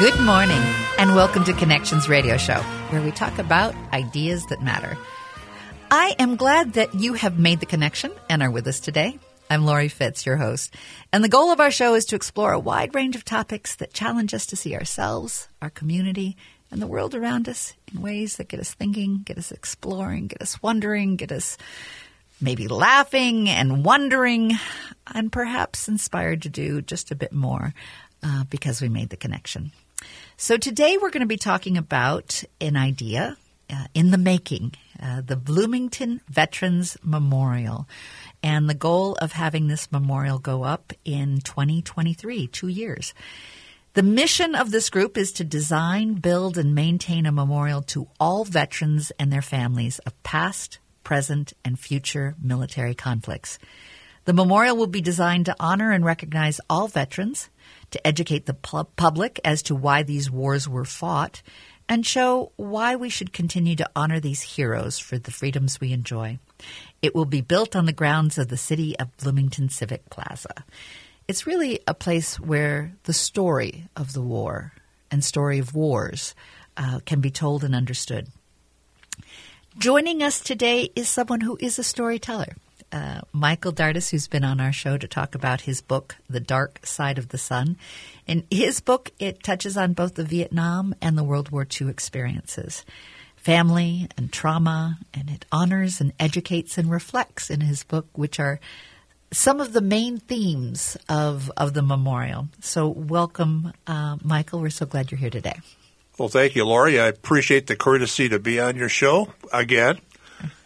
Good morning, and welcome to Connections Radio Show, where we talk about ideas that matter. I am glad that you have made the connection and are with us today. I'm Laurie Fitz, your host. And the goal of our show is to explore a wide range of topics that challenge us to see ourselves, our community, and the world around us in ways that get us thinking, get us exploring, get us wondering, get us maybe laughing and wondering, and perhaps inspired to do just a bit more uh, because we made the connection. So today we're going to be talking about an idea uh, in the making, uh, the Bloomington Veterans Memorial, and the goal of having this memorial go up in 2023, two years. The mission of this group is to design, build, and maintain a memorial to all veterans and their families of past, present, and future military conflicts. The memorial will be designed to honor and recognize all veterans to educate the public as to why these wars were fought, and show why we should continue to honor these heroes for the freedoms we enjoy. It will be built on the grounds of the City of Bloomington Civic Plaza. It's really a place where the story of the war and story of wars uh, can be told and understood. Joining us today is someone who is a storyteller uh, Michael Dardis, who's been on our show to talk about his book, The Dark Side of the Sun. In his book, it touches on both the Vietnam and the World War II experiences, family and trauma, and it honors and educates and reflects in his book, which are some of the main themes of, of the memorial. So, welcome, uh, Michael. We're so glad you're here today. Well, thank you, Laurie. I appreciate the courtesy to be on your show again,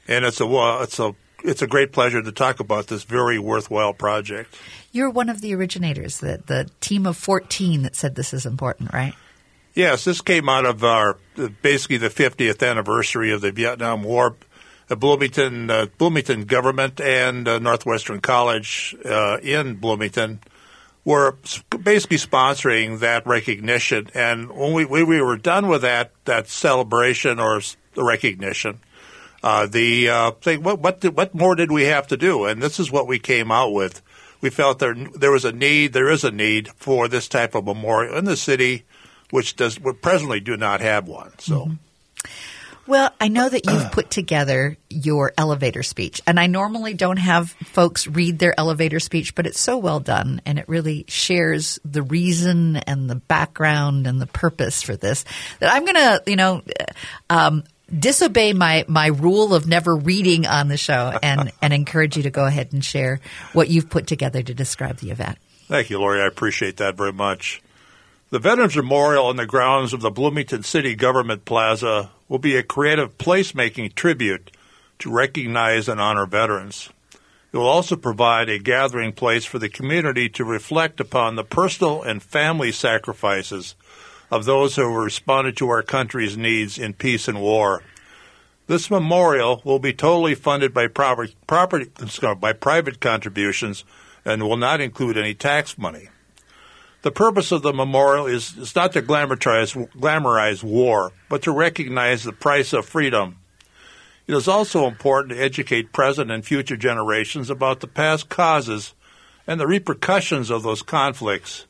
and it's a it's a it's a great pleasure to talk about this very worthwhile project. You're one of the originators, the, the team of 14 that said this is important, right? Yes, this came out of our basically the 50th anniversary of the Vietnam War. The Bloomington uh, Bloomington government and uh, Northwestern College uh, in Bloomington were basically sponsoring that recognition. And when we, when we were done with that that celebration or the recognition, uh, the uh, thing, what what, did, what more did we have to do? And this is what we came out with. We felt there there was a need, there is a need for this type of memorial in the city, which does we presently do not have one. So. Mm-hmm. Well, I know that you've put together your elevator speech, and I normally don't have folks read their elevator speech, but it's so well done, and it really shares the reason and the background and the purpose for this that I'm going to, you know, um, disobey my, my rule of never reading on the show and, and encourage you to go ahead and share what you've put together to describe the event. Thank you, Laurie. I appreciate that very much. The Veterans Memorial on the grounds of the Bloomington City Government Plaza will be a creative placemaking tribute to recognize and honor veterans. It will also provide a gathering place for the community to reflect upon the personal and family sacrifices of those who responded to our country's needs in peace and war. This memorial will be totally funded by property, property by private contributions and will not include any tax money. The purpose of the memorial is, is not to glamorize, glamorize war, but to recognize the price of freedom. It is also important to educate present and future generations about the past causes and the repercussions of those conflicts.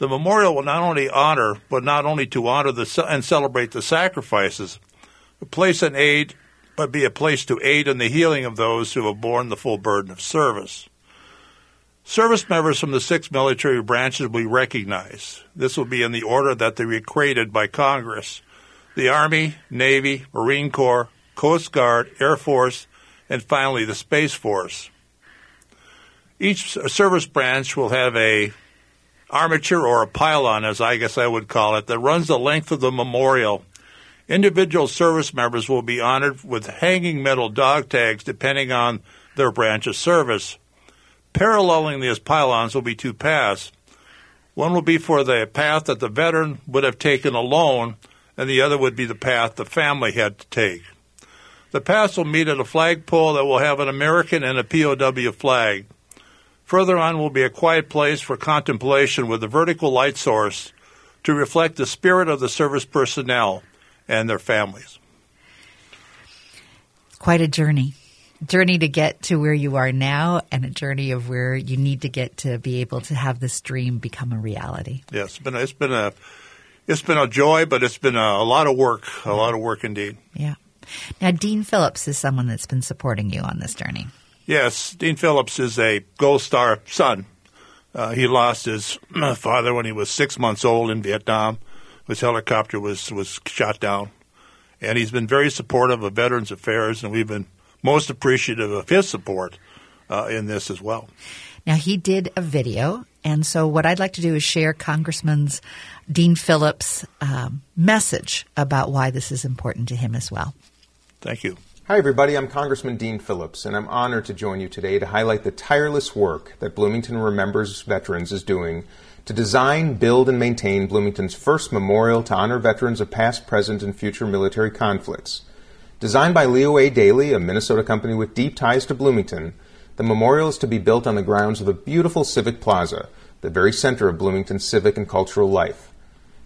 The memorial will not only honor, but not only to honor the, and celebrate the sacrifices, place an aid, but be a place to aid in the healing of those who have borne the full burden of service. Service members from the six military branches will be recognized. This will be in the order that they were created by Congress the Army, Navy, Marine Corps, Coast Guard, Air Force, and finally the Space Force. Each service branch will have a armature or a pylon, as I guess I would call it, that runs the length of the memorial. Individual service members will be honored with hanging metal dog tags depending on their branch of service. Paralleling these pylons will be two paths. One will be for the path that the veteran would have taken alone, and the other would be the path the family had to take. The paths will meet at a flagpole that will have an American and a POW flag. Further on will be a quiet place for contemplation with a vertical light source to reflect the spirit of the service personnel and their families. Quite a journey. Journey to get to where you are now, and a journey of where you need to get to be able to have this dream become a reality. Yes, it's been, it's been a It's been a joy, but it's been a, a lot of work, a lot of work indeed. Yeah. Now, Dean Phillips is someone that's been supporting you on this journey. Yes, Dean Phillips is a Gold Star son. Uh, he lost his father when he was six months old in Vietnam. His helicopter was, was shot down. And he's been very supportive of Veterans Affairs, and we've been most appreciative of his support uh, in this as well. Now, he did a video, and so what I'd like to do is share Congressman's Dean Phillips' um, message about why this is important to him as well. Thank you. Hi, everybody. I'm Congressman Dean Phillips, and I'm honored to join you today to highlight the tireless work that Bloomington Remembers Veterans is doing to design, build, and maintain Bloomington's first memorial to honor veterans of past, present, and future military conflicts. Designed by Leo A. Daly, a Minnesota company with deep ties to Bloomington, the memorial is to be built on the grounds of the beautiful Civic Plaza, the very center of Bloomington's civic and cultural life.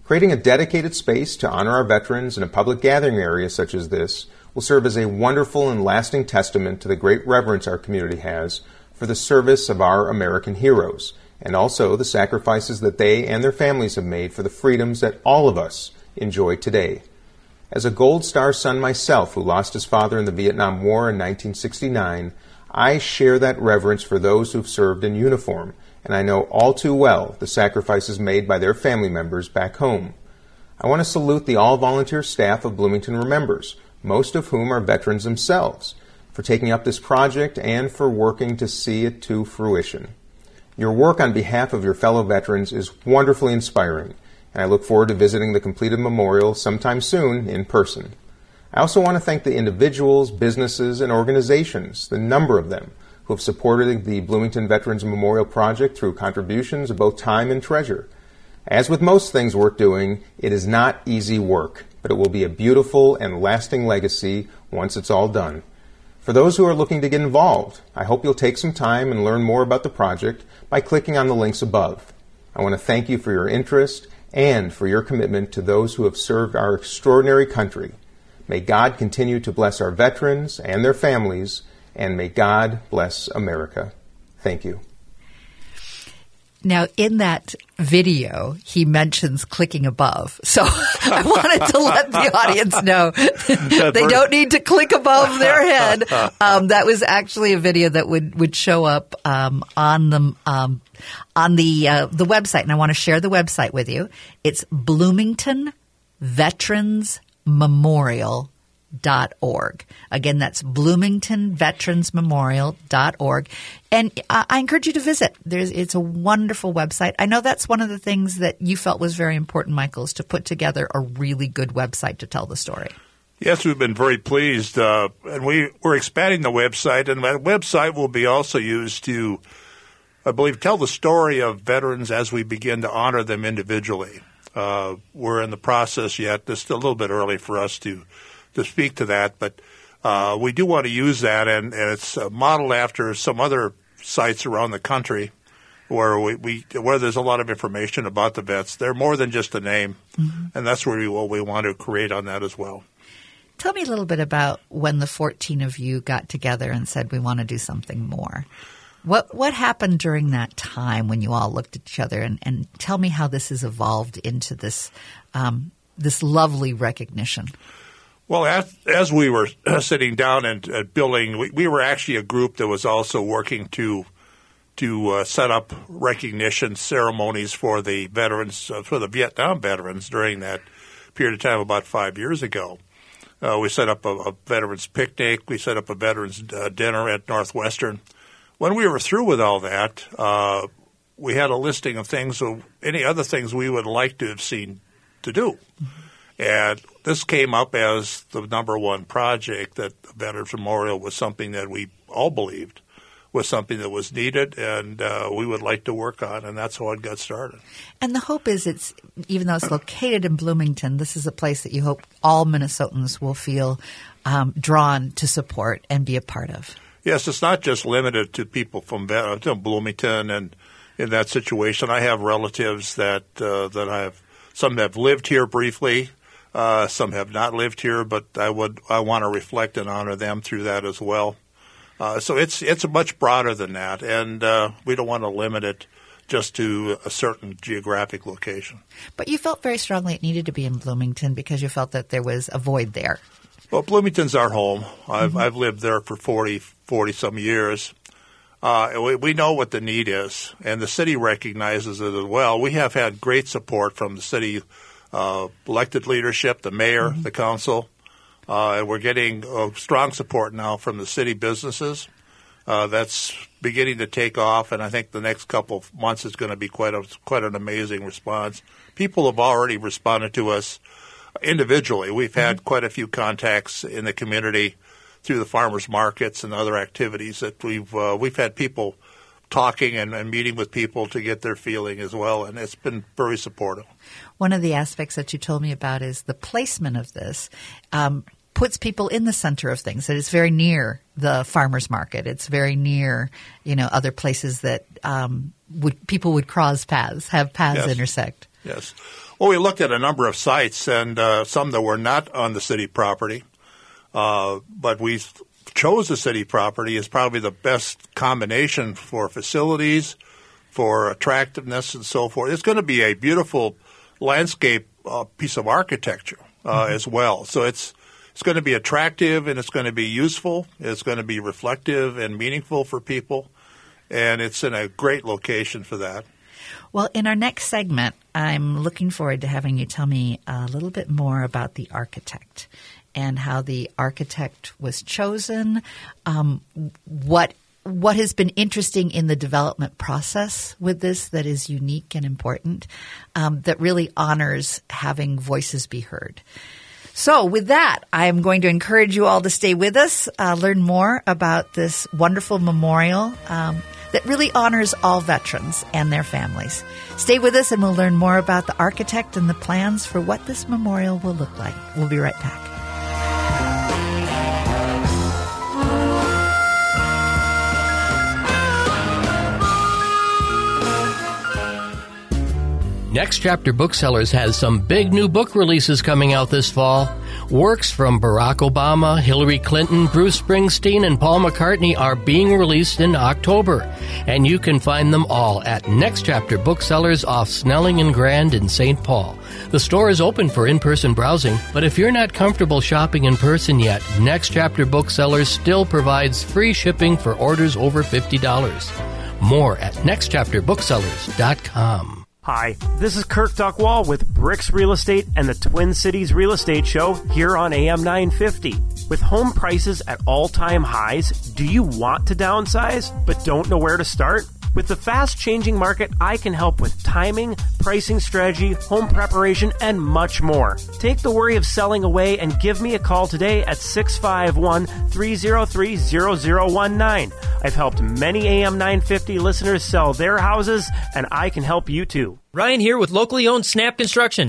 Creating a dedicated space to honor our veterans in a public gathering area such as this will serve as a wonderful and lasting testament to the great reverence our community has for the service of our American heroes, and also the sacrifices that they and their families have made for the freedoms that all of us enjoy today. As a Gold Star son myself who lost his father in the Vietnam War in 1969, I share that reverence for those who've served in uniform, and I know all too well the sacrifices made by their family members back home. I want to salute the all volunteer staff of Bloomington Remembers, most of whom are veterans themselves, for taking up this project and for working to see it to fruition. Your work on behalf of your fellow veterans is wonderfully inspiring, and I look forward to visiting the completed memorial sometime soon in person. I also want to thank the individuals, businesses, and organizations, the number of them, who have supported the Bloomington Veterans Memorial Project through contributions of both time and treasure. As with most things worth doing, it is not easy work, but it will be a beautiful and lasting legacy once it's all done. For those who are looking to get involved, I hope you'll take some time and learn more about the project by clicking on the links above. I want to thank you for your interest and for your commitment to those who have served our extraordinary country. May God continue to bless our veterans and their families, and may God bless America. Thank you. Now, in that video, he mentions clicking above. So I wanted to let the audience know they don't need to click above their head. Um, that was actually a video that would, would show up um, on the um, on the uh, the website, and I want to share the website with you. It's Bloomington Veterans Memorial org. Again, that's bloomingtonveteransmemorial.org. And I encourage you to visit. There's, it's a wonderful website. I know that's one of the things that you felt was very important, Michael, is to put together a really good website to tell the story. Yes, we've been very pleased. Uh, and we, we're expanding the website, and that website will be also used to, I believe, tell the story of veterans as we begin to honor them individually. Uh, we're in the process yet. It's a little bit early for us to to speak to that, but uh, we do want to use that, and, and it's uh, modeled after some other sites around the country where we, we where there's a lot of information about the vets. They're more than just a name, mm-hmm. and that's where we, what we want to create on that as well. Tell me a little bit about when the 14 of you got together and said we want to do something more. What what happened during that time when you all looked at each other and, and tell me how this has evolved into this um, this lovely recognition. Well, as, as we were sitting down and uh, building, we, we, were actually a group that was also working to to uh, set up recognition ceremonies for the veterans, uh, for the Vietnam veterans during that period of time about five years ago. Uh, we set up a, a, veterans picnic. We set up a veterans uh, dinner at Northwestern. When we were through with all that, uh, we had a listing of things, of any other things we would like to have seen to do. And this came up as the number one project that Veterans Memorial was something that we all believed was something that was needed and uh, we would like to work on, and that's how it got started. And the hope is it's, even though it's located in Bloomington, this is a place that you hope all Minnesotans will feel um, drawn to support and be a part of. Yes, it's not just limited to people from Bloomington and in that situation. I have relatives that uh, that I have some have lived here briefly uh, some have not lived here, but I would I want to reflect and honor them through that as well. Uh, so it's it's much broader than that, and uh, we don't want to limit it just to a certain geographic location. But you felt very strongly it needed to be in Bloomington because you felt that there was a void there. Well, Bloomington's our home. I've, mm-hmm. I've lived there for 40, 40 some years. Uh, we, we, know what the need is, and the city recognizes it as well. We have had great support from the city uh, elected leadership, the mayor, mm-hmm. the council, uh, and we're getting uh, strong support now from the city businesses. Uh, that's beginning to take off, and I think the next couple of months is going to be quite a quite an amazing response. People have already responded to us individually. We've had mm-hmm. quite a few contacts in the community through the farmers markets and other activities that we've uh, we've had people talking and, and, meeting with people to get their feeling as well, and it's been very supportive. One of the aspects that you told me about is the placement of this. Um, puts people in the center of things. That it's very near the farmers market. It's very near, you know, other places that um, would people would cross paths, have paths yes. intersect. Yes. Well, we looked at a number of sites and uh, some that were not on the city property. Uh, but we chose the city property is probably the best combination for facilities, for attractiveness, and so forth. It's going to be a beautiful landscape uh, piece of architecture uh, mm-hmm. as well. So it's it's going to be attractive and it's going to be useful. It's going to be reflective and meaningful for people, and it's in a great location for that. Well, in our next segment, I'm looking forward to having you tell me a little bit more about the architect and how the architect was chosen, um, what what has been interesting in the development process with this that is unique and important, um, that really honors having voices be heard. So, with that, I am going to encourage you all to stay with us, uh, learn more about this wonderful memorial um, that really honors all veterans and their families. Stay with us, and we'll learn more about the architect and the plans for what this memorial will look like. We'll be right back. Next Chapter Booksellers has some big new book releases coming out this fall. Works from Barack Obama, Hillary Clinton, Bruce Springsteen, and Paul McCartney are being released in October. And you can find them all at Next Chapter Booksellers off Snelling and Grand in St. Paul. The store is open for in person browsing, but if you're not comfortable shopping in person yet, Next Chapter Booksellers still provides free shipping for orders over $50. More at nextchapterbooksellers.com. Hi, this is Kirk Duckwall with Bricks Real Estate and the Twin Cities Real Estate Show here on AM 950. With home prices at all time highs, do you want to downsize but don't know where to start? With the fast changing market, I can help with timing, pricing strategy, home preparation, and much more. Take the worry of selling away and give me a call today at 651 303 0019. I've helped many AM 950 listeners sell their houses, and I can help you too. Ryan here with locally owned Snap Construction.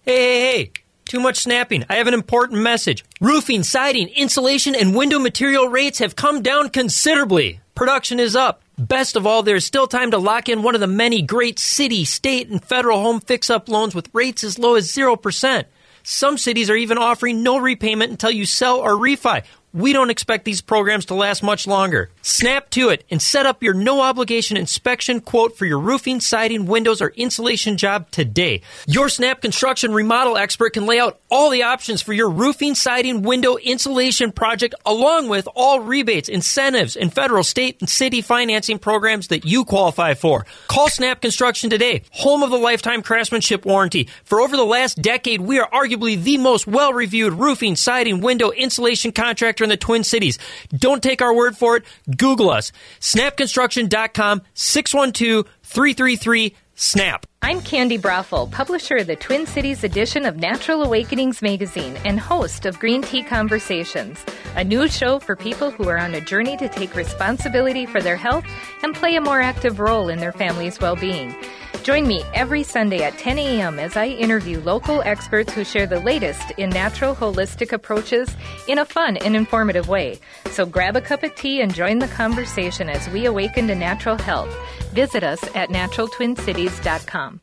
Hey, hey, hey. Too much snapping. I have an important message. Roofing, siding, insulation, and window material rates have come down considerably. Production is up. Best of all, there's still time to lock in one of the many great city, state, and federal home fix up loans with rates as low as 0%. Some cities are even offering no repayment until you sell or refi. We don't expect these programs to last much longer. Snap to it and set up your no obligation inspection quote for your roofing, siding, windows, or insulation job today. Your Snap construction remodel expert can lay out all the options for your roofing, siding, window, insulation project, along with all rebates, incentives, and federal, state, and city financing programs that you qualify for. Call Snap Construction today, home of the lifetime craftsmanship warranty. For over the last decade, we are arguably the most well reviewed roofing, siding, window, insulation contractor in the Twin Cities. Don't take our word for it. Google us. Snapconstruction.com 612 333 SNAP. I'm Candi Broeffle, publisher of the Twin Cities edition of Natural Awakenings magazine and host of Green Tea Conversations, a new show for people who are on a journey to take responsibility for their health and play a more active role in their family's well being. Join me every Sunday at 10 a.m. as I interview local experts who share the latest in natural holistic approaches in a fun and informative way. So grab a cup of tea and join the conversation as we awaken to natural health. Visit us at naturaltwincities.com.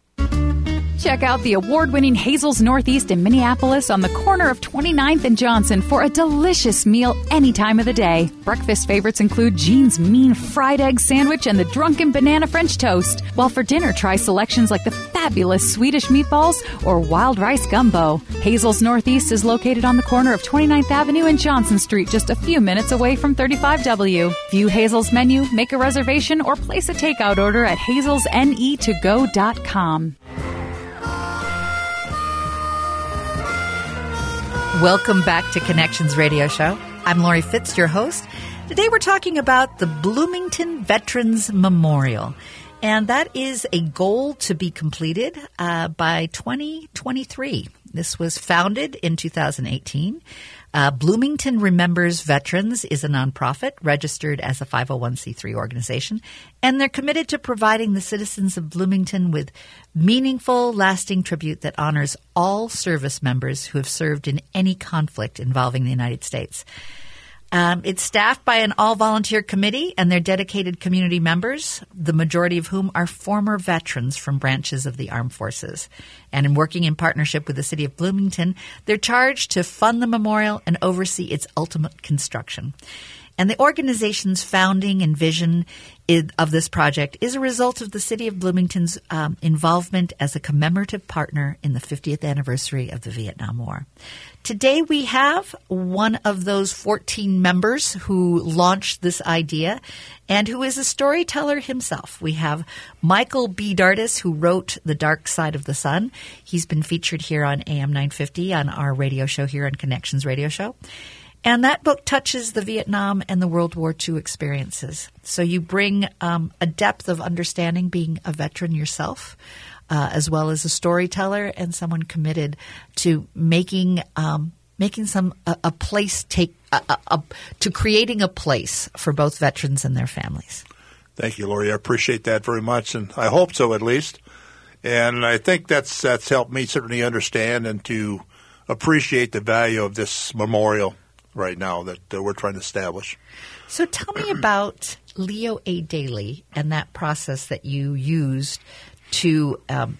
Check out the award winning Hazel's Northeast in Minneapolis on the corner of 29th and Johnson for a delicious meal any time of the day. Breakfast favorites include Jean's Mean Fried Egg Sandwich and the Drunken Banana French Toast. While for dinner, try selections like the fabulous Swedish meatballs or wild rice gumbo. Hazel's Northeast is located on the corner of 29th Avenue and Johnson Street, just a few minutes away from 35W. View Hazel's menu, make a reservation, or place a takeout order at hazelsne2go.com. Welcome back to Connections Radio Show. I'm Laurie Fitz, your host. Today we're talking about the Bloomington Veterans Memorial. And that is a goal to be completed uh, by 2023. This was founded in 2018. Uh, Bloomington Remembers Veterans is a nonprofit registered as a 501c3 organization, and they're committed to providing the citizens of Bloomington with meaningful, lasting tribute that honors all service members who have served in any conflict involving the United States. Um, it's staffed by an all volunteer committee and their dedicated community members, the majority of whom are former veterans from branches of the armed forces. And in working in partnership with the city of Bloomington, they're charged to fund the memorial and oversee its ultimate construction. And the organization's founding and vision of this project is a result of the city of Bloomington's um, involvement as a commemorative partner in the 50th anniversary of the Vietnam War. Today we have one of those 14 members who launched this idea and who is a storyteller himself. We have Michael B. Dardis, who wrote The Dark Side of the Sun. He's been featured here on AM 950 on our radio show here on Connections Radio Show. And that book touches the Vietnam and the World War II experiences. So you bring um, a depth of understanding being a veteran yourself, uh, as well as a storyteller and someone committed to making um, making some a, a place take a, a, to creating a place for both veterans and their families. Thank you, Laurie. I appreciate that very much, and I hope so at least. And I think that's that's helped me certainly understand and to appreciate the value of this memorial right now that uh, we're trying to establish. So tell me about Leo A. Daly and that process that you used to um,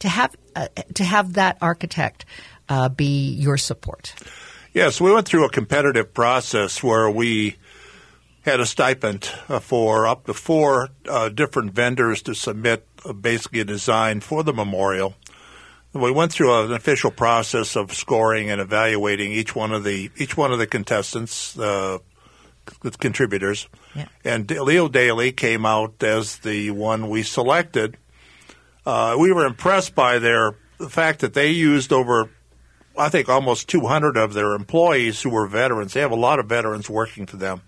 to have uh, to have that architect uh, be your support. Yes, we went through a competitive process where we had a stipend uh, for up to four uh, different vendors to submit uh, basically a design for the memorial we went through an official process of scoring and evaluating each one of the each one of the contestants, uh, contributors, yeah. and Leo Daly came out as the one we selected. Uh, we were impressed by their the fact that they used over, I think, almost 200 of their employees who were veterans. They have a lot of veterans working for them.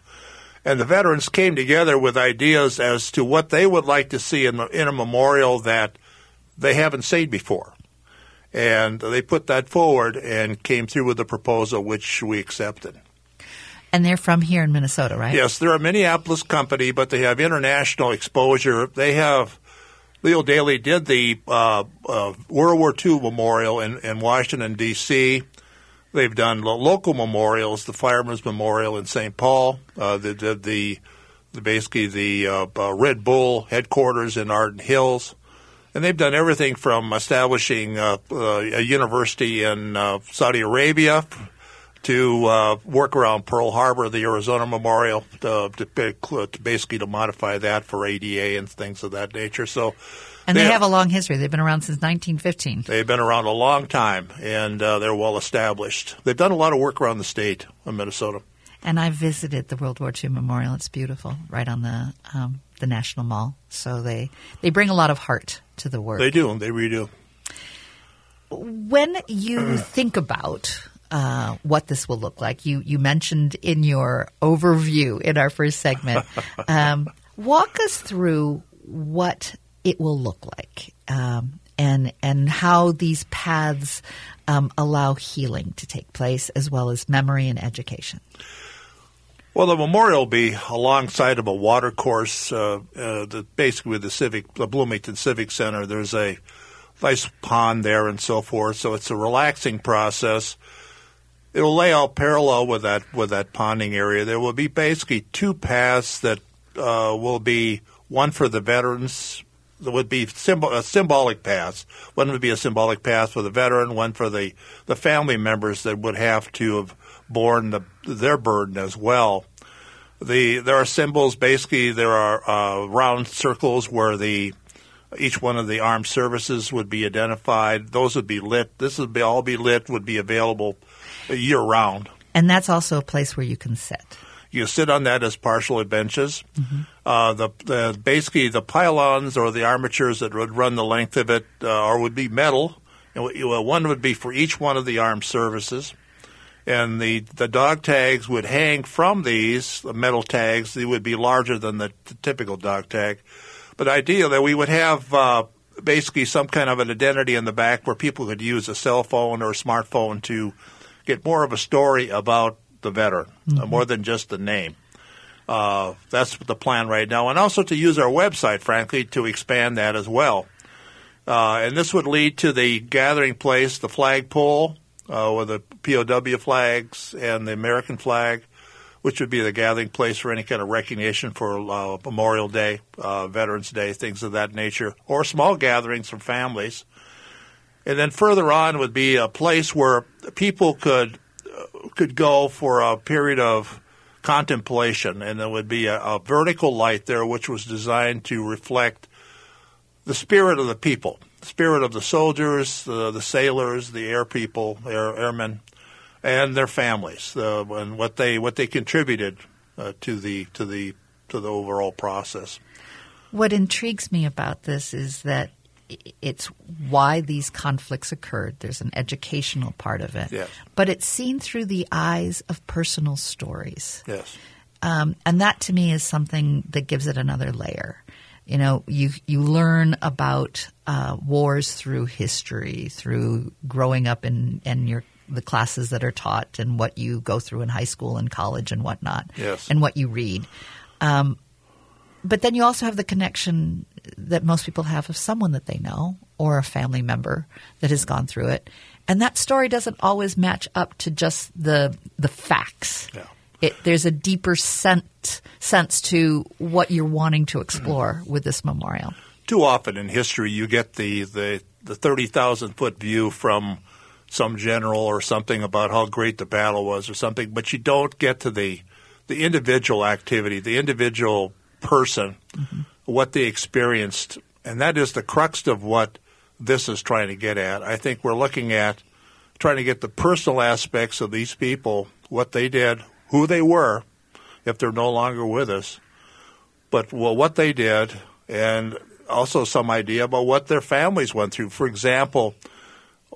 And the veterans came together with ideas as to what they would like to see in, in a memorial that they haven't seen before. And they put that forward and came through with a proposal which we accepted. And they're from here in Minnesota, right? Yes, they're a Minneapolis company, but they have international exposure. They have Leo Daly did the uh, uh, World War II memorial in, in Washington D.C. They've done local memorials, the Firemen's Memorial in St. Paul. Uh, they did the, the, basically the uh, uh, Red Bull headquarters in Arden Hills and they've done everything from establishing uh, a university in Saudi Arabia to uh, work around Pearl Harbor, the Arizona Memorial, to, to, to, basically to modify that for ADA and things of that nature. So. And they, they have, a long history. They've been around since 1915. They've been around a long time, and uh, they're well established. They've done a lot of work around the state of Minnesota. And I visited the World War II Memorial. It's beautiful, right on the um, the National Mall. So they they bring a lot of heart to the work. They do. They really do. When you think about uh, what this will look like, you you mentioned in your overview in our first segment. Um, walk us through what it will look like, um, and and how these paths um, allow healing to take place, as well as memory and education. Well, the memorial will be alongside of a water course, uh, uh, the, basically with the civic, the Bloomington Civic Center. There's a nice pond there and so forth, so it's a relaxing process. It will lay out parallel with that with that ponding area. There will be basically two paths that uh, will be one for the veterans there would be symbol, uh, symbolic paths. One would be a symbolic path for the veteran, one for the, the family members that would have to have borne the, their burden as well. The there are symbols. Basically, there are uh, round circles where the each one of the armed services would be identified. Those would be lit. This would be all be lit. Would be available year round. And that's also a place where you can sit. You sit on that as partially benches. Mm-hmm. Uh, the, the, basically the pylons or the armatures that would run the length of it, uh, or would be metal. And one would be for each one of the armed services, and the the dog tags would hang from these the metal tags. They would be larger than the, the typical dog tag, but ideally we would have. Uh, basically, some kind of an identity in the back where people could use a cell phone or a smartphone to get more of a story about the veteran, uh, mm-hmm. uh, more than just the name. Uh, that's the plan right now, and also to use our website, frankly, to expand that as well. Uh, and this would lead to the gathering place, the flagpole, uh, with the POW flags and the American flag, which would be the gathering place for any kind of recognition for uh, Memorial Day, uh, Veterans Day, things of that nature, or small gatherings from families. And then further on would be a place where people could could go for a period of contemplation, and there would be a, a vertical light there, which was designed to reflect the spirit of the people, the spirit of the soldiers, the, the sailors, the air people, air, airmen, and their families, uh, and what they what they contributed uh, to the to the to the overall process. What intrigues me about this is that it's why these conflicts occurred. There's an educational part of it. Yes. But it's seen through the eyes of personal stories. Yes. Um, and that to me is something that gives it another layer. You know, you you learn about uh, wars through history, through growing up in and your the classes that are taught, and what you go through in high school and college and whatnot, yes. and what you read. Um, but then you also have the connection that most people have of someone that they know or a family member that has gone through it. And that story doesn't always match up to just the the facts. Yeah. It, there's a deeper sense sense to what you're wanting to explore mm-hmm. with this memorial. Too often in history, you get the the, the thirty thousand foot view from some general or something about how great the battle was or something, but you don't get to the the individual activity, the individual person, mm-hmm. what they experienced, and that is the crux of what this is trying to get at. I think we're looking at trying to get the personal aspects of these people, what they did, who they were, if they're no longer with us, but well, what they did, and also some idea about what their families went through. For example,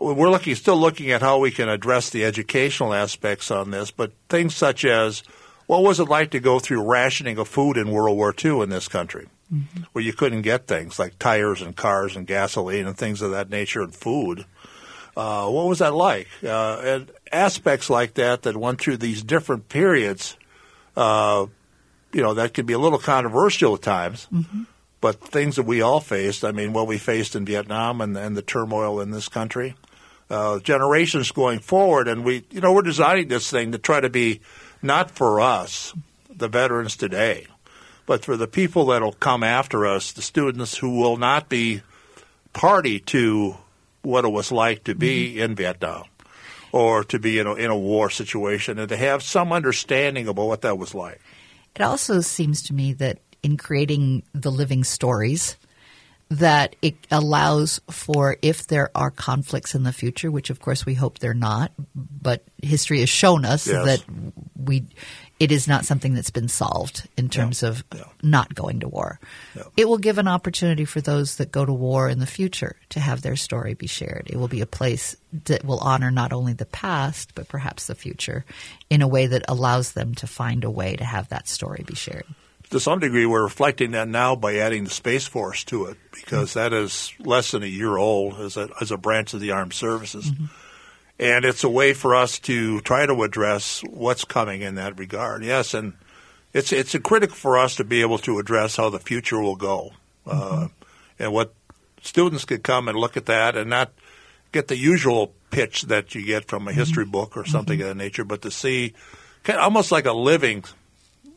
we're looking still looking at how we can address the educational aspects on this, but things such as what was it like to go through rationing of food in World War II in this country, mm-hmm. where you couldn't get things like tires and cars and gasoline and things of that nature and food? Uh, what was that like? Uh, and aspects like that that went through these different periods, uh, you know, that could be a little controversial at times. Mm-hmm. But things that we all faced, I mean, what we faced in Vietnam and, and the turmoil in this country, uh, generations going forward, and we, you know, we're designing this thing to try to be not for us, the veterans today, but for the people that will come after us, the students who will not be party to what it was like to be mm-hmm. in Vietnam or to be in a, in a war situation and to have some understanding about what that was like. It also seems to me that in creating the living stories, that it allows for if there are conflicts in the future, which of course we hope they're not, but history has shown us yes. that we it is not something that's been solved in terms yeah. of yeah. not going to war. Yeah. It will give an opportunity for those that go to war in the future to have their story be shared. It will be a place that will honor not only the past, but perhaps the future in a way that allows them to find a way to have that story be shared to some degree, we're reflecting that now by adding the Space Force to it because that is less than a year old as a, as a branch of the armed services. Mm-hmm. And it's a way for us to try to address what's coming in that regard. Yes, and it's it's a critical for us to be able to address how the future will go, uh, mm-hmm. uh, and what students could come and look at that and not get the usual pitch that you get from a history mm-hmm. book or something mm-hmm. of that nature, but to see kind of almost like a living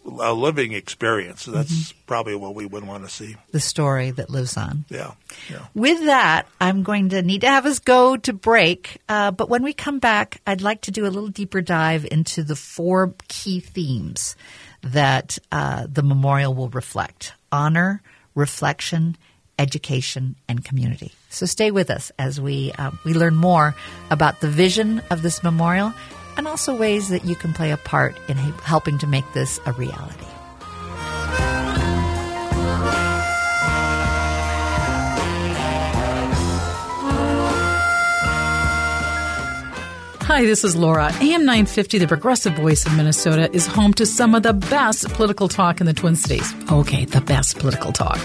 a living experience. That's probably what we would want to see. The story that lives on. Yeah. Yeah. With that, I'm going to need to have us go to break. Uh, but when we come back, I'd like to do a little deeper dive into the four key themes that uh, the memorial will reflect honor, reflection, education, and community. So stay with us as we, uh, we learn more about the vision of this memorial and also ways that you can play a part in helping to make this a reality. Hi, this is Laura. AM 950, the progressive voice of Minnesota, is home to some of the best political talk in the Twin Cities. Okay, the best political talk.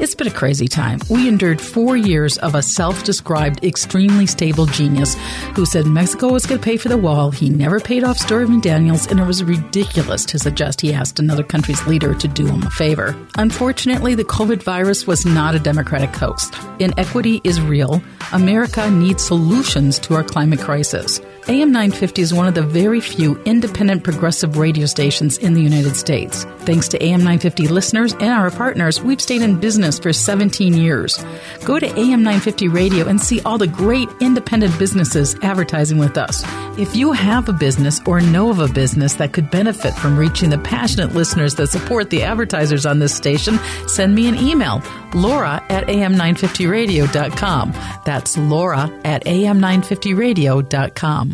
It's been a crazy time. We endured four years of a self described extremely stable genius who said Mexico was going to pay for the wall. He never paid off Stormy Daniels, and it was ridiculous to suggest he asked another country's leader to do him a favor. Unfortunately, the COVID virus was not a democratic coast. Inequity is real. America needs solutions to our climate crisis. AM 950 is one of the very few independent progressive radio stations in the United States. Thanks to AM 950 listeners and our partners, we've stayed in business for 17 years. Go to AM 950 Radio and see all the great independent businesses advertising with us. If you have a business or know of a business that could benefit from reaching the passionate listeners that support the advertisers on this station, send me an email, laura at am950radio.com. That's laura at am950radio.com.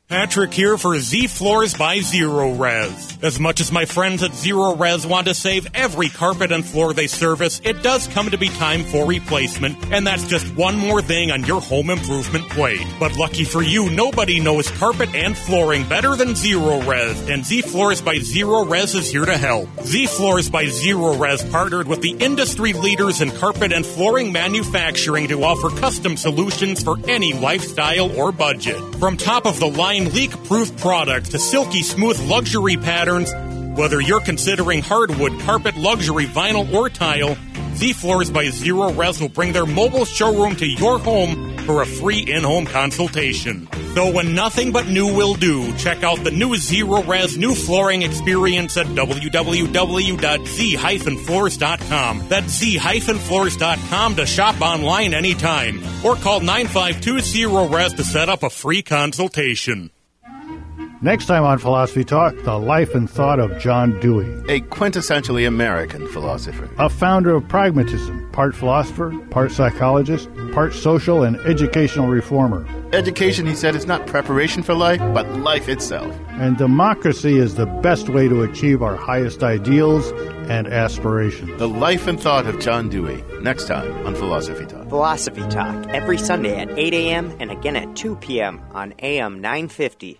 Patrick here for Z Floors by Zerorez. As much as my friends at Zerorez want to save every carpet and floor they service, it does come to be time for replacement, and that's just one more thing on your home improvement plate. But lucky for you, nobody knows carpet and flooring better than Zerorez, and Z Floors by Zerorez is here to help. Z Floors by Zerorez partnered with the industry leaders in carpet and flooring manufacturing to offer custom solutions for any lifestyle or budget. From top of the line leak proof products to silky smooth luxury patterns, whether you're considering hardwood, carpet, luxury, vinyl, or tile, Z Floors by Zerorez will bring their mobile showroom to your home for a free in home consultation. So when nothing but new will do, check out the new Zerorez new flooring experience at www.z-floors.com. That's z-floors.com to shop online anytime or call 952-0-RES to set up a free consultation. Next time on Philosophy Talk, the life and thought of John Dewey, a quintessentially American philosopher, a founder of pragmatism, part philosopher, part psychologist, part social and educational reformer. Education, he said, is not preparation for life, but life itself. And democracy is the best way to achieve our highest ideals and aspirations. The life and thought of John Dewey, next time on Philosophy Talk. Philosophy Talk, every Sunday at 8 a.m. and again at 2 p.m. on AM 950.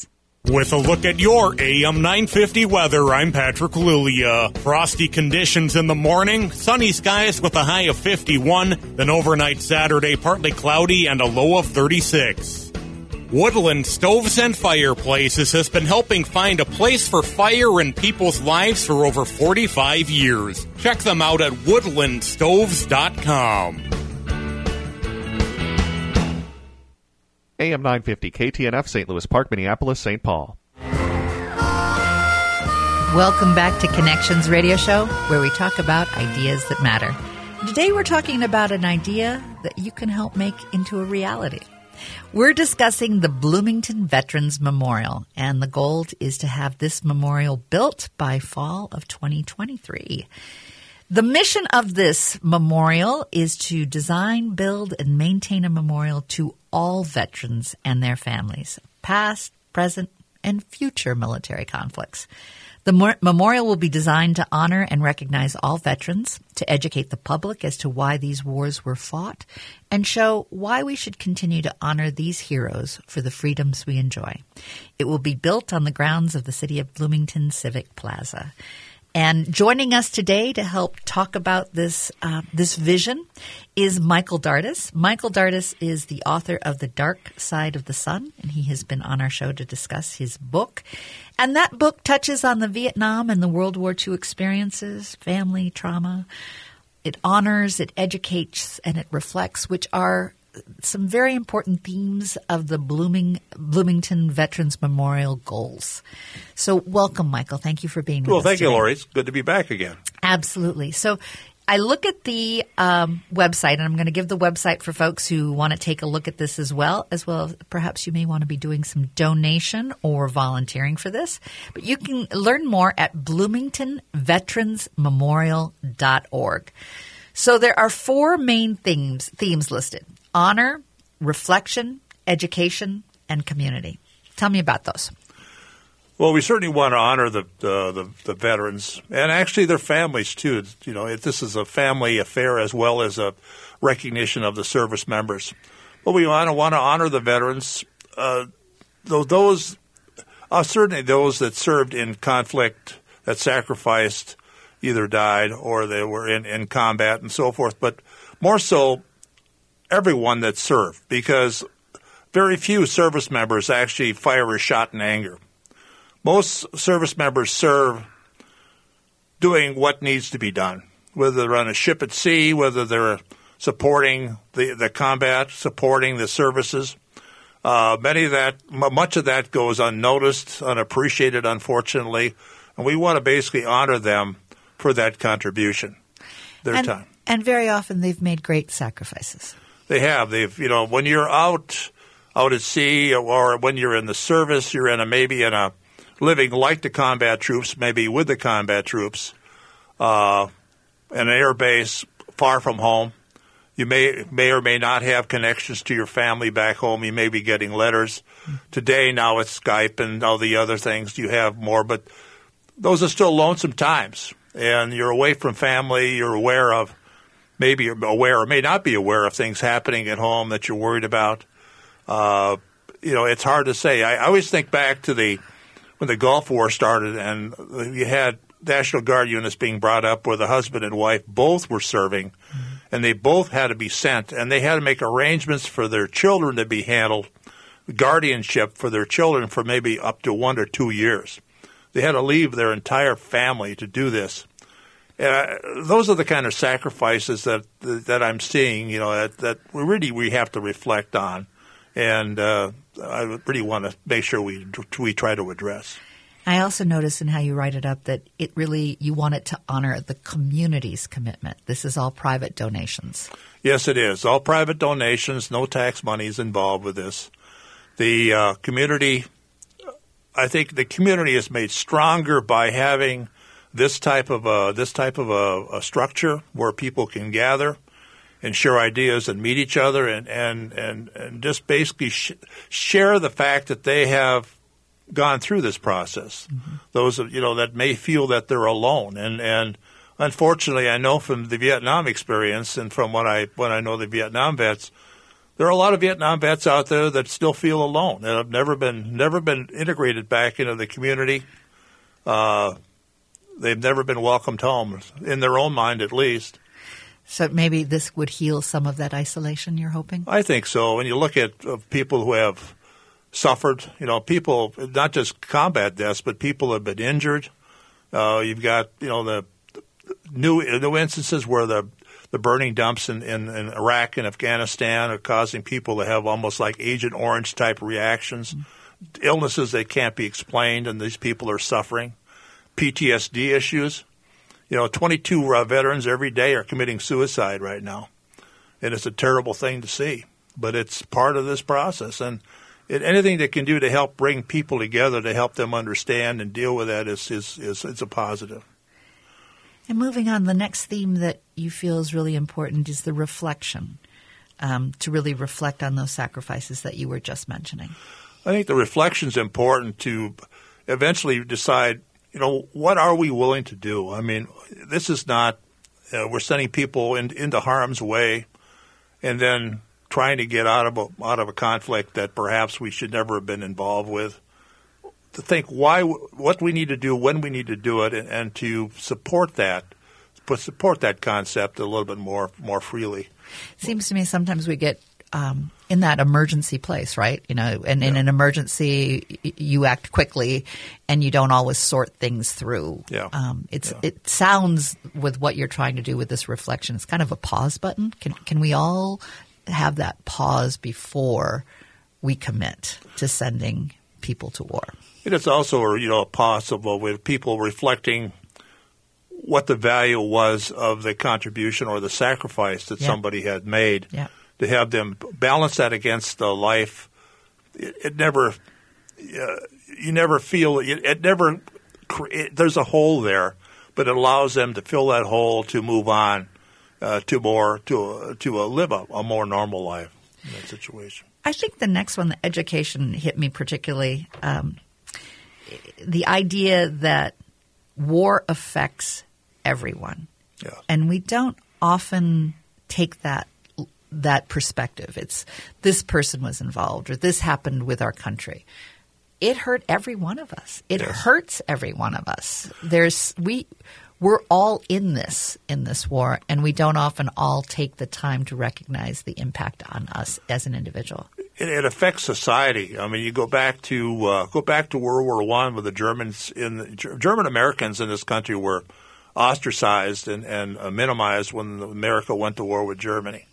With a look at your AM 950 weather, I'm Patrick Lilia. Frosty conditions in the morning, sunny skies with a high of 51, then overnight Saturday partly cloudy and a low of 36. Woodland Stoves and Fireplaces has been helping find a place for fire in people's lives for over 45 years. Check them out at woodlandstoves.com. AM 950 KTNF St. Louis Park, Minneapolis, St. Paul. Welcome back to Connections Radio Show, where we talk about ideas that matter. Today we're talking about an idea that you can help make into a reality. We're discussing the Bloomington Veterans Memorial, and the goal is to have this memorial built by fall of 2023. The mission of this memorial is to design, build, and maintain a memorial to all veterans and their families, past, present, and future military conflicts. The memorial will be designed to honor and recognize all veterans, to educate the public as to why these wars were fought, and show why we should continue to honor these heroes for the freedoms we enjoy. It will be built on the grounds of the City of Bloomington Civic Plaza. And joining us today to help talk about this uh, this vision is Michael Dardis. Michael Dardis is the author of The Dark Side of the Sun, and he has been on our show to discuss his book. And that book touches on the Vietnam and the World War II experiences, family trauma. It honors, it educates, and it reflects, which are some very important themes of the Blooming, Bloomington Veterans Memorial goals. So, welcome, Michael. Thank you for being with well, us. Well, thank today. you, Laurie. It's good to be back again. Absolutely. So, I look at the um, website, and I'm going to give the website for folks who want to take a look at this as well, as well as perhaps you may want to be doing some donation or volunteering for this. But you can learn more at bloomingtonveteransmemorial.org. So there are four main themes themes listed: honor, reflection, education, and community. Tell me about those. Well, we certainly want to honor the, the the, the, veterans and actually their families too. You know, this is a family affair as well as a recognition of the service members. But we want to want to honor the veterans, uh, those uh, certainly those that served in conflict, that sacrificed, either died or they were in, in combat and so forth. But more so, everyone that served, because very few service members actually fire a shot in anger most service members serve doing what needs to be done, whether they're on a ship at sea, whether they're supporting the, the combat, supporting the services. Uh, many of that, much of that goes unnoticed, unappreciated, unfortunately, and we want to basically honor them for that contribution, their and, time. And very often they've made great sacrifices. They have. They've, you know, when you're out, out at sea, or when you're in the service, you're in a maybe in a living like the combat troops, maybe with the combat troops, uh, an air base far from home. You may may or may not have connections to your family back home. You may be getting letters. Today, now it's Skype and all the other things. You have more, but those are still lonesome times. And you're away from family. You're aware of, maybe aware or may not be aware of things happening at home that you're worried about. Uh, you know, it's hard to say. I, I always think back to the when the Gulf War started, and you had National Guard units being brought up where the husband and wife both were serving, mm-hmm. and they both had to be sent, and they had to make arrangements for their children to be handled, guardianship for their children for maybe up to one or two years. They had to leave their entire family to do this. Uh, those are the kind of sacrifices that that I'm seeing. You know that, that really we have to reflect on, and uh, I really want to make sure we we try to address. I also notice in how you write it up that it really you want it to honor the community's commitment. This is all private donations. Yes, it is all private donations. No tax money is involved with this. The uh, community, I think, the community is made stronger by having this type of a, this type of a, a structure where people can gather and share ideas and meet each other and and and, and just basically sh- share the fact that they have gone through this process. Mm-hmm. Those you know that may feel that they're alone and and unfortunately I know from the Vietnam experience and from what I when I know the Vietnam vets there are a lot of Vietnam vets out there that still feel alone and have never been never been integrated back into the community. Uh, they've never been welcomed home in their own mind at least. So maybe this would heal some of that isolation you're hoping? I think so. When you look at uh, people who have suffered, you know, people, not just combat deaths, but people have been injured. Uh, you've got, you know, the, new new instances where the the burning dumps in, in, in, Iraq and Afghanistan are causing people to have almost like Agent Orange type reactions, mm-hmm. illnesses that can't be explained, and these people are suffering. PTSD issues. You know, 22 uh, veterans every day are committing suicide right now, and it's a terrible thing to see. But it's part of this process, and it, anything that can do to help bring people together to help them understand and deal with that is is is, is a positive. And moving on, the next theme that you feel is really important is the reflection. Um, to really reflect on those sacrifices that you were just mentioning. I think the reflection is important to eventually decide you know, what are we willing to do? I mean, this is not, uh, we're sending people in, into harm's way and then trying to get out of a, out of a conflict that perhaps we should never have been involved with. to think why, what we need to do, when we need to do it, and, and to support that, support that concept a little bit more more freely. Seems to me sometimes we get um, in that emergency place, right? You know, and in an emergency, y- you act quickly, and you don't always sort things through. Yeah. Um, it's it sounds with what you're trying to do with this reflection. It's kind of a pause button. Can can we all have that pause before we commit to sending people to war? It is also, you know, possible with people reflecting what the value was of the contribution or the sacrifice that Yeah. somebody had made. Yeah. To have them balance that against the life, it, it never, uh, you never feel it. it never. It, there's a hole there, but it allows them to fill that hole to move on uh, to more to to uh, live a, a more normal life in that situation. I think the next one, the education, hit me particularly. Um, the idea that war affects everyone, Yeah. and we don't often take that that perspective. It's this person was involved, or this happened with our country. It hurt every one of us. It hurts every one of us. There's we we're all in this in this war, and we don't often all take the time to recognize the impact on us as an individual. it, it affects society. I mean, you go back to uh, go back to World War One, with the Germans in German Americans in this country were ostracized and, and uh, minimized when America went to war with Germany.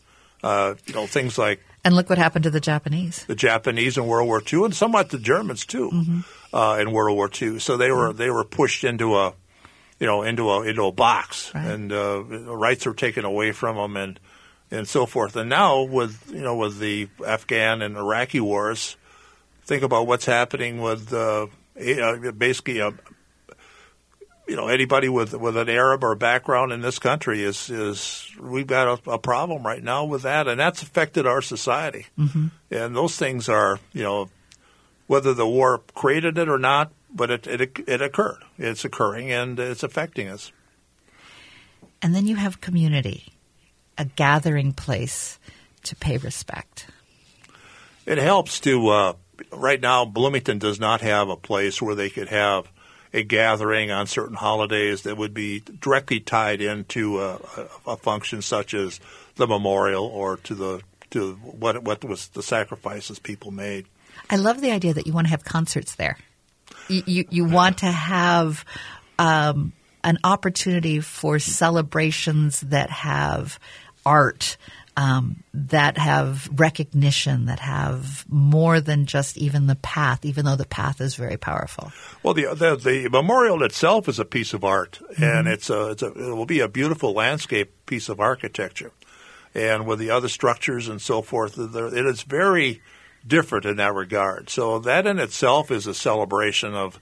Uh, you know, things like And look what happened to the Japanese. the Japanese in World War II, and somewhat the Germans too uh, in World War II. So they were they were pushed into a you know into a into a box, and uh, rights were taken away from them, and and so forth. And now with you know with the Afghan and Iraqi wars, think about what's happening with uh, uh, basically a you know anybody with with an Arab or background in this country is is we've got a, a problem right now with that, and that's affected our society. Mhm. And those things are you know whether the war created it or not, but it it, it occurred. It's occurring and it's affecting us. And then you have community, a gathering place to pay respect. It helps to uh, right now. Bloomington does not have a place where they could have a gathering on certain holidays that would be directly tied into a, a, function such as the memorial or to the to what what was the sacrifices people made. I love the idea that you want to have concerts there. You you, you want to have um, an opportunity for celebrations that have art. Um, that have recognition, that have more than just even the path, even though the path is very powerful. Well, the, the the memorial itself is a piece of art, and it's a, it's a it will be a beautiful landscape piece of architecture, and with the other structures and so forth, it is very different in that regard. So that in itself is a celebration of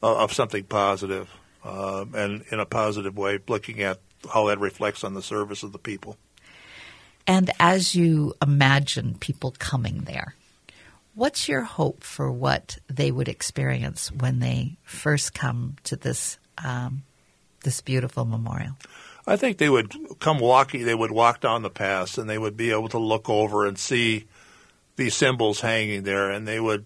of something positive, uh, and in a positive way, looking at how that reflects on the service of the people. And as you imagine people coming there, what's your hope for what they would experience when they first come to this um, this beautiful memorial? I think they would come walking. They would walk down the pass, and they would be able to look over and see these symbols hanging there, and they would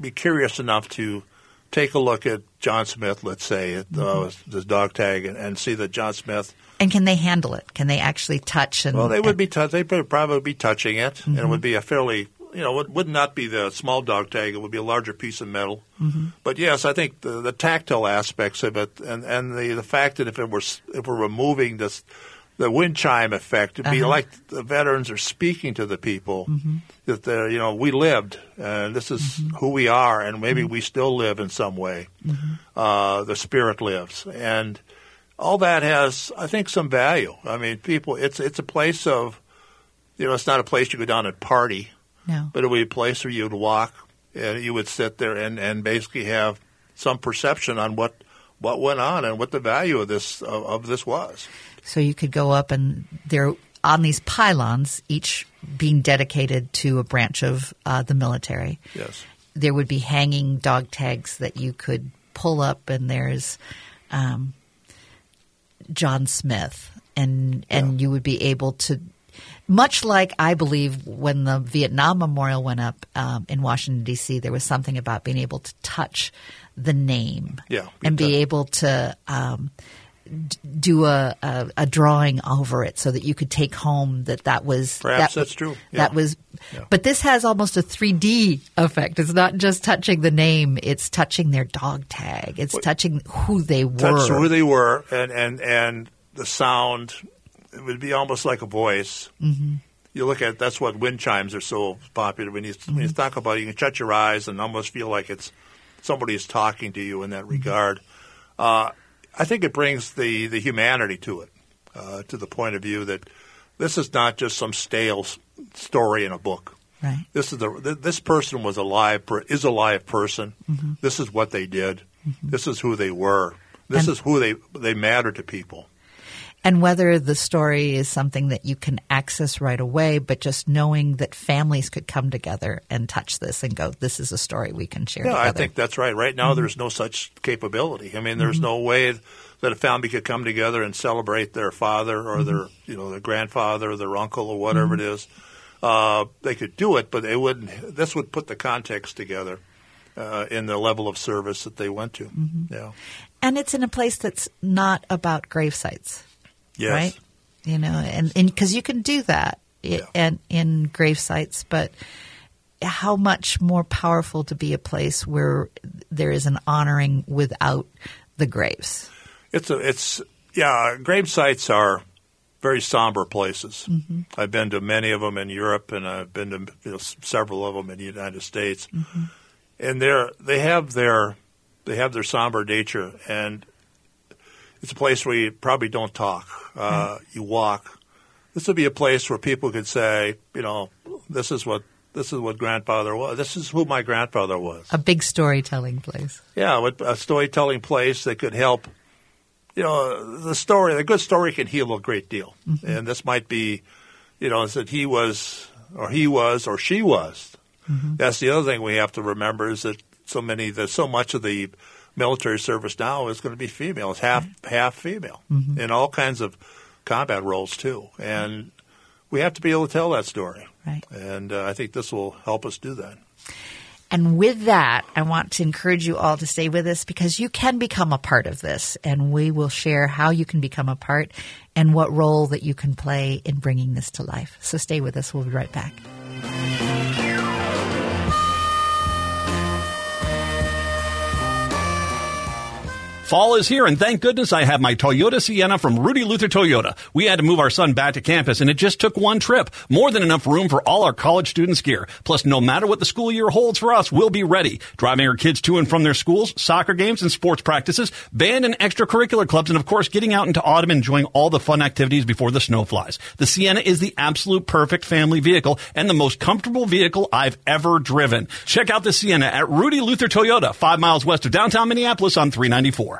be curious enough to take a look at John Smith, let's say, at uh, this dog tag, and, and see that John Smith. And can they handle it? Can they actually touch and? Well, they would be. T- they would probably be touching it, and it Mhm. would be a fairly. You know, it would not be the small dog tag. It would be a larger piece of metal. Mhm. But yes, I think the, the tactile aspects of it, and, and the, the fact that if it were if we're removing this, the wind chime effect, it'd be Uh-huh. like the veterans are speaking to the people Mhm. that you know we lived, and this is who we are, and maybe we still live in some way. Uh, the spirit lives, and all that has, I think, some value. I mean, people, it's it's a place of, you know, it's not a place you go down and party No. but it would be a place where you would walk and you would sit there and, and basically have some perception on what what went on and what the value of this of, of this was. So you could go up and there on these pylons, each being dedicated to a branch of uh, the military. Yes. There would be hanging dog tags that you could pull up, and there's um, John Smith, and and you would be able to much like I believe when the Vietnam Memorial went up um, in Washington D.C., there was something about being able to touch the name Yeah, and be able to um, d- do a, a, a drawing over it so that you could take home that that was Perhaps that, that's true. That Yeah. was, but this has almost a 3D effect. It's not just touching the name; it's touching their dog tag. It's touching who they were. touch who they were and, and, and the sound. It would be almost like a voice. Mhm. You look at that's what wind chimes are so popular. When you when you Mhm. talk about it, you can shut your eyes and almost feel like it's somebody is talking to you in that regard. Uh, I think it brings the the humanity to it, uh, to the point of view that this is not just some stale story in a book. Right. This is the this person was a live per, is a live person. Mhm. This is what they did. This is who they were. This And- is who they they matter to people. And whether the story is something that you can access right away, but just knowing that families could come together and touch this and go, "This is a story we can share." Yeah, I think that's right. Right now, Mhm. there's no such capability. I mean, there's Mhm. no way that a family could come together and celebrate their father or their, you know, their grandfather or their uncle or whatever it is. Uh, they could do it, but they wouldn't. This would put the context together uh, in the level of service that they went to. Mhm. Yeah. and it's in a place that's not about grave sites. Yes. right? You know, and because you can do that i and in grave sites, but how much more powerful to be a place where there is an honoring without the graves. It's a, it's yeah. Grave sites are very somber places. Mhm. I've been to many of them in Europe, and I've been to you know, several of them in the United States. And they're they have their they have their somber nature, and it's a place where you probably don't talk. Uh, You walk. This would be a place where people could say, you know, this is what this is what grandfather was. This is who my grandfather was. A big storytelling place. Yeah, a storytelling place that could help. You know, the story, the good story can heal a great deal. Mhm. And this might be, you know, that he was, or he was, or she was. Mhm. That's the other thing we have to remember is that so many, that so much of the military service now is going to be female. It's half half female Mhm. in all kinds of combat roles too, and we have to be able to tell that story. Right. And uh, I think this will help us do that. And with that, I want to encourage you all to stay with us because you can become a part of this, and we will share how you can become a part and what role that you can play in bringing this to life. So stay with us. We'll be right back. Fall is here, and thank goodness I have my Toyota Sienna from Rudy Luther Toyota. We had to move our son back to campus, and it just took one trip. More than enough room for all our college students' gear. Plus, no matter what the school year holds for us, we'll be ready. Driving our kids to and from their schools, soccer games and sports practices, band and extracurricular clubs, and of course, getting out into autumn and enjoying all the fun activities before the snow flies. The Sienna is the absolute perfect family vehicle and the most comfortable vehicle I've ever driven. Check out the Sienna at Rudy Luther Toyota, five miles west of downtown Minneapolis on 394.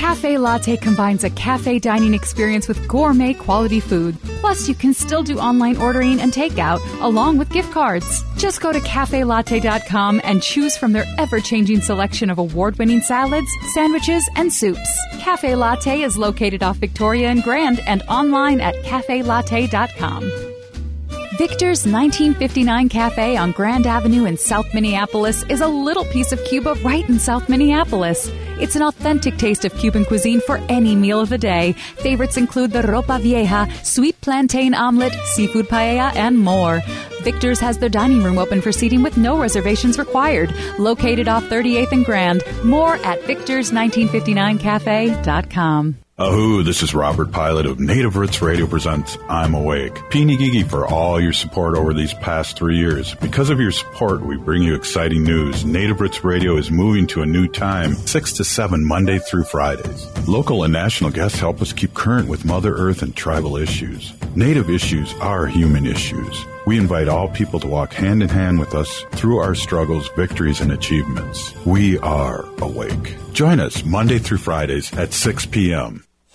Cafe Latte combines a cafe dining experience with gourmet quality food. Plus, you can still do online ordering and takeout along with gift cards. Just go to cafelatte.com and choose from their ever changing selection of award winning salads, sandwiches, and soups. Cafe Latte is located off Victoria and Grand and online at cafelatte.com. Victor's 1959 Cafe on Grand Avenue in South Minneapolis is a little piece of Cuba right in South Minneapolis. It's an authentic taste of Cuban cuisine for any meal of the day. Favorites include the ropa vieja, sweet plantain omelet, seafood paella, and more. Victor's has their dining room open for seating with no reservations required. Located off 38th and Grand. More at victors1959cafe.com. Ahoo, this is Robert Pilot of Native Roots Radio presents I'm Awake. Peeny Gigi for all your support over these past three years. Because of your support, we bring you exciting news. Native Roots Radio is moving to a new time, 6 to 7 Monday through Fridays. Local and national guests help us keep current with Mother Earth and tribal issues. Native issues are human issues. We invite all people to walk hand in hand with us through our struggles, victories, and achievements. We are awake. Join us Monday through Fridays at 6 p.m.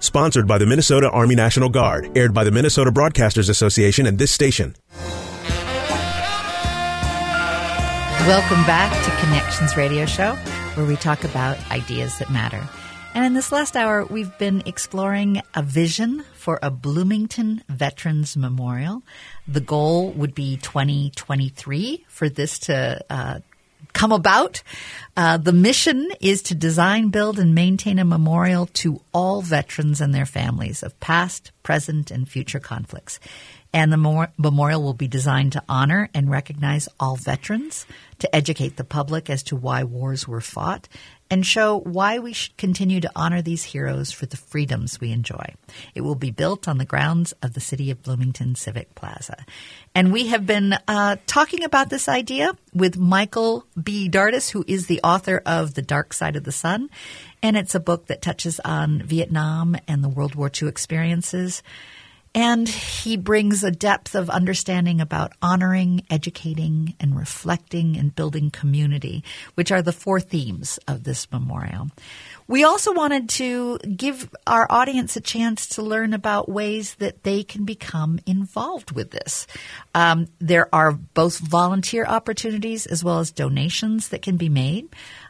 Sponsored by the Minnesota Army National Guard. Aired by the Minnesota Broadcasters Association and this station. Welcome back to Connections Radio Show, where we talk about ideas that matter. And in this last hour, we've been exploring a vision for a Bloomington Veterans Memorial. The goal would be 2023 for this to uh, come about. Uh, the mission is to design, build, and maintain a memorial to all veterans and their families of past, present, and future conflicts. And the memorial will be designed to honor and recognize all veterans, to educate the public as to why wars were fought, and show why we should continue to honor these heroes for the freedoms we enjoy. It will be built on the grounds of the City of Bloomington Civic Plaza. And we have been uh, talking about this idea with Michael B. Dardis, who is the author of The Dark Side of the Sun. And it's a book that touches on Vietnam and the World War II experiences. And he brings a depth of understanding about honoring, educating, and reflecting and building community, which are the four themes of this memorial. We also wanted to give our audience a chance to learn about ways that they can become involved with this. Um, there are both volunteer opportunities as well as donations that can be made.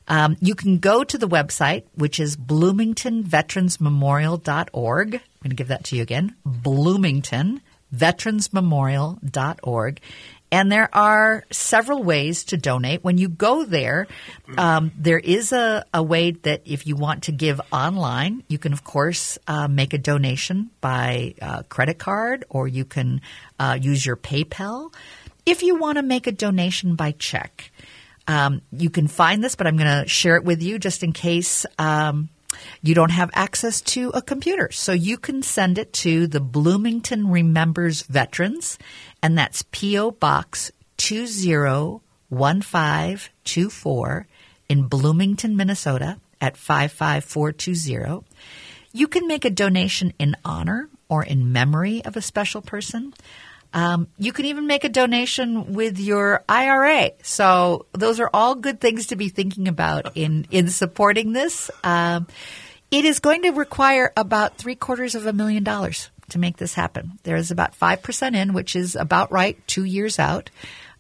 Um, you can go to the website, which is bloomingtonveteransmemorial.org. I'm going to give that to you again. bloomingtonveteransmemorial.org. And there are several ways to donate. When you go there, um, there is a, a, way that if you want to give online, you can, of course, uh, make a donation by uh, credit card or you can uh, use your PayPal. If you want to make a donation by check, um, you can find this, but I'm going to share it with you just in case um, you don't have access to a computer. So you can send it to the Bloomington Remembers Veterans, and that's P.O. Box 201524 in Bloomington, Minnesota at 55420. You can make a donation in honor or in memory of a special person. Um, you can even make a donation with your IRA. So those are all good things to be thinking about in in supporting this. Um, it is going to require about three quarters of a million dollars to make this happen. There is about five percent in, which is about right, two years out.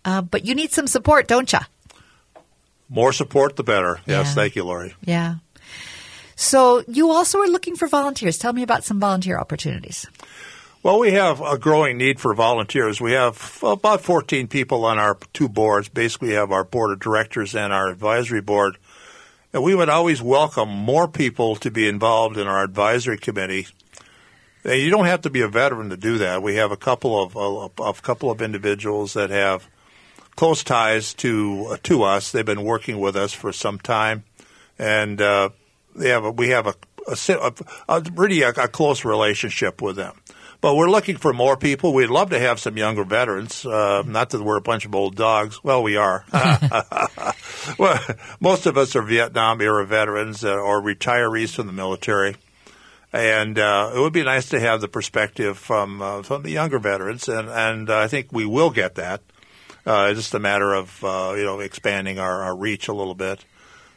Uh, but you need some support, don't you? More support, the better. Yes, Yeah. thank you, Laurie. Yeah. So you also are looking for volunteers. Tell me about some volunteer opportunities. Well, we have a growing need for volunteers. We have about 14 people on our two boards. Basically, we have our board of directors and our advisory board. And we would always welcome more people to be involved in our advisory committee. And you don't have to be a veteran to do that. We have a couple of a, a couple of individuals that have close ties to to us. They've been working with us for some time, and uh, they have a, we have a, a, a, really a, a close relationship with them. But we're looking for more people. We'd love to have some younger veterans. Uh, not that we're a bunch of old dogs. Well, we are. well, most of us are Vietnam era veterans uh, or retirees from the military. And uh, it would be nice to have the perspective from uh, from the younger veterans, and and I think we will get that. Uh, it's just a matter of uh, you know expanding our, our reach a little bit.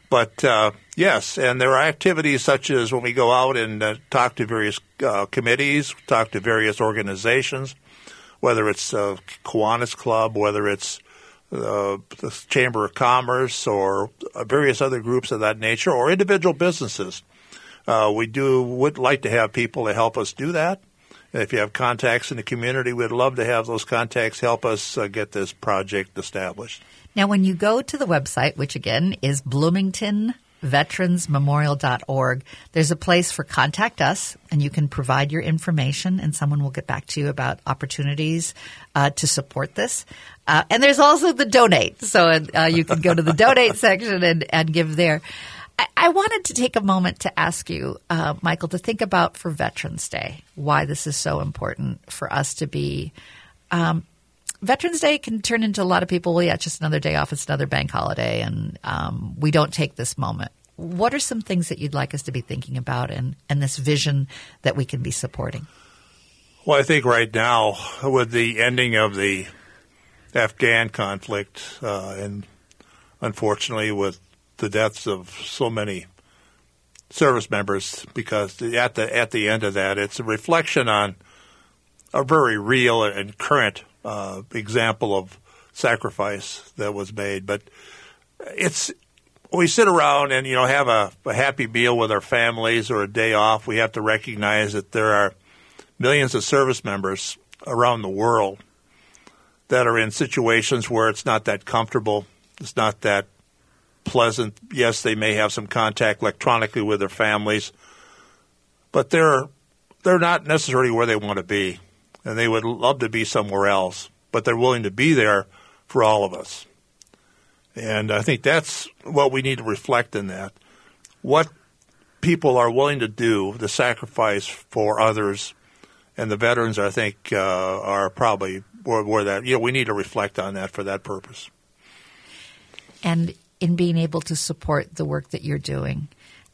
But uh, yes, and there are activities such as when we go out and uh, talk to various uh, committees, talk to various organizations, whether it's uh, Kiwanis Club, whether it's uh, the Chamber of Commerce, or uh, various other groups of that nature, or individual businesses. Uh, we do would like to have people to help us do that, if you have contacts in the community, we'd love to have those contacts help us uh, get this project established. Now, when you go to the website, which again is bloomingtonveteransmemorial.org, there's a place for contact us, and you can provide your information, and someone will get back to you about opportunities uh, to support this. Uh, and there's also the donate, so uh, you can go to the donate section and, and give there. I, I wanted to take a moment to ask you, uh, Michael, to think about for Veterans Day why this is so important for us to be. Um, Veterans Day can turn into a lot of people. Well, yeah, it's just another day off. It's another bank holiday, and um, we don't take this moment. What are some things that you'd like us to be thinking about, and and this vision that we can be supporting? Well, I think right now, with the ending of the Afghan conflict, uh, and unfortunately with the deaths of so many service members, because at the at the end of that, it's a reflection on a very real and current uh, example of sacrifice that was made. But it's we sit around and you know have a, a happy meal with our families or a day off. We have to recognize that there are millions of service members around the world that are in situations where it's not that comfortable, it's not that pleasant. Yes, they may have some contact electronically with their families, but they're they're not necessarily where they want to be and they would love to be somewhere else, but they're willing to be there for all of us. And I think that's what we need to reflect in that. What people are willing to do, the sacrifice for others, and the veterans, I think, uh, are probably where, where that, you know, we need to reflect on that for that purpose. And in being able to support the work that you're doing,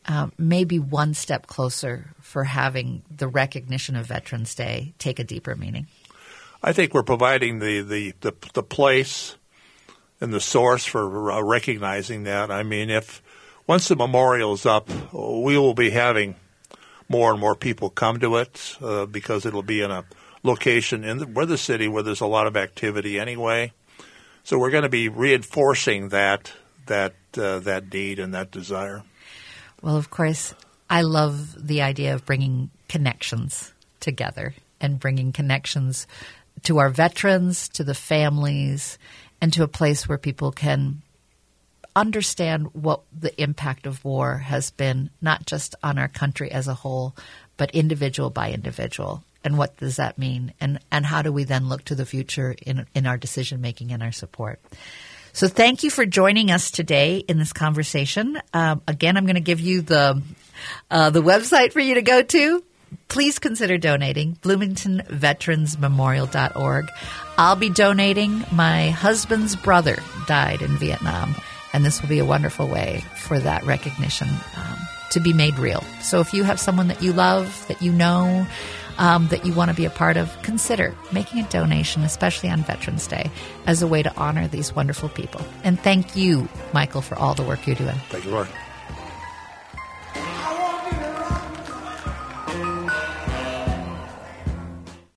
uh, maybe one step closer for having the recognition of Veterans Day take a deeper meaning? I think we're providing the, the, the, the place and the source for uh, recognizing that. I mean, if once the memorial is up, we will be having more and more people come to it uh, because it'll be in a location in the, where the city where there's a lot of activity anyway. So we're going to be reinforcing that that uh, that need and that desire. Well, of course, I love the idea of bringing connections together and bringing connections to our veterans, to the families, and to a place where people can understand what the impact of war has been, not just on our country as a whole, but individual by individual. And what does that mean? And, and how do we then look to the future in, in our decision making and our support? So thank you for joining us today in this conversation. Um, again, I'm going to give you the uh, the website for you to go to. Please consider donating bloomingtonveteransmemorial.org. I'll be donating. My husband's brother died in Vietnam, and this will be a wonderful way for that recognition um, to be made real. So if you have someone that you love, that you know, um, that you want to be a part of, consider making a donation, especially on Veterans Day, as a way to honor these wonderful people. And thank you, Michael, for all the work you're doing. Thank you, Laurie.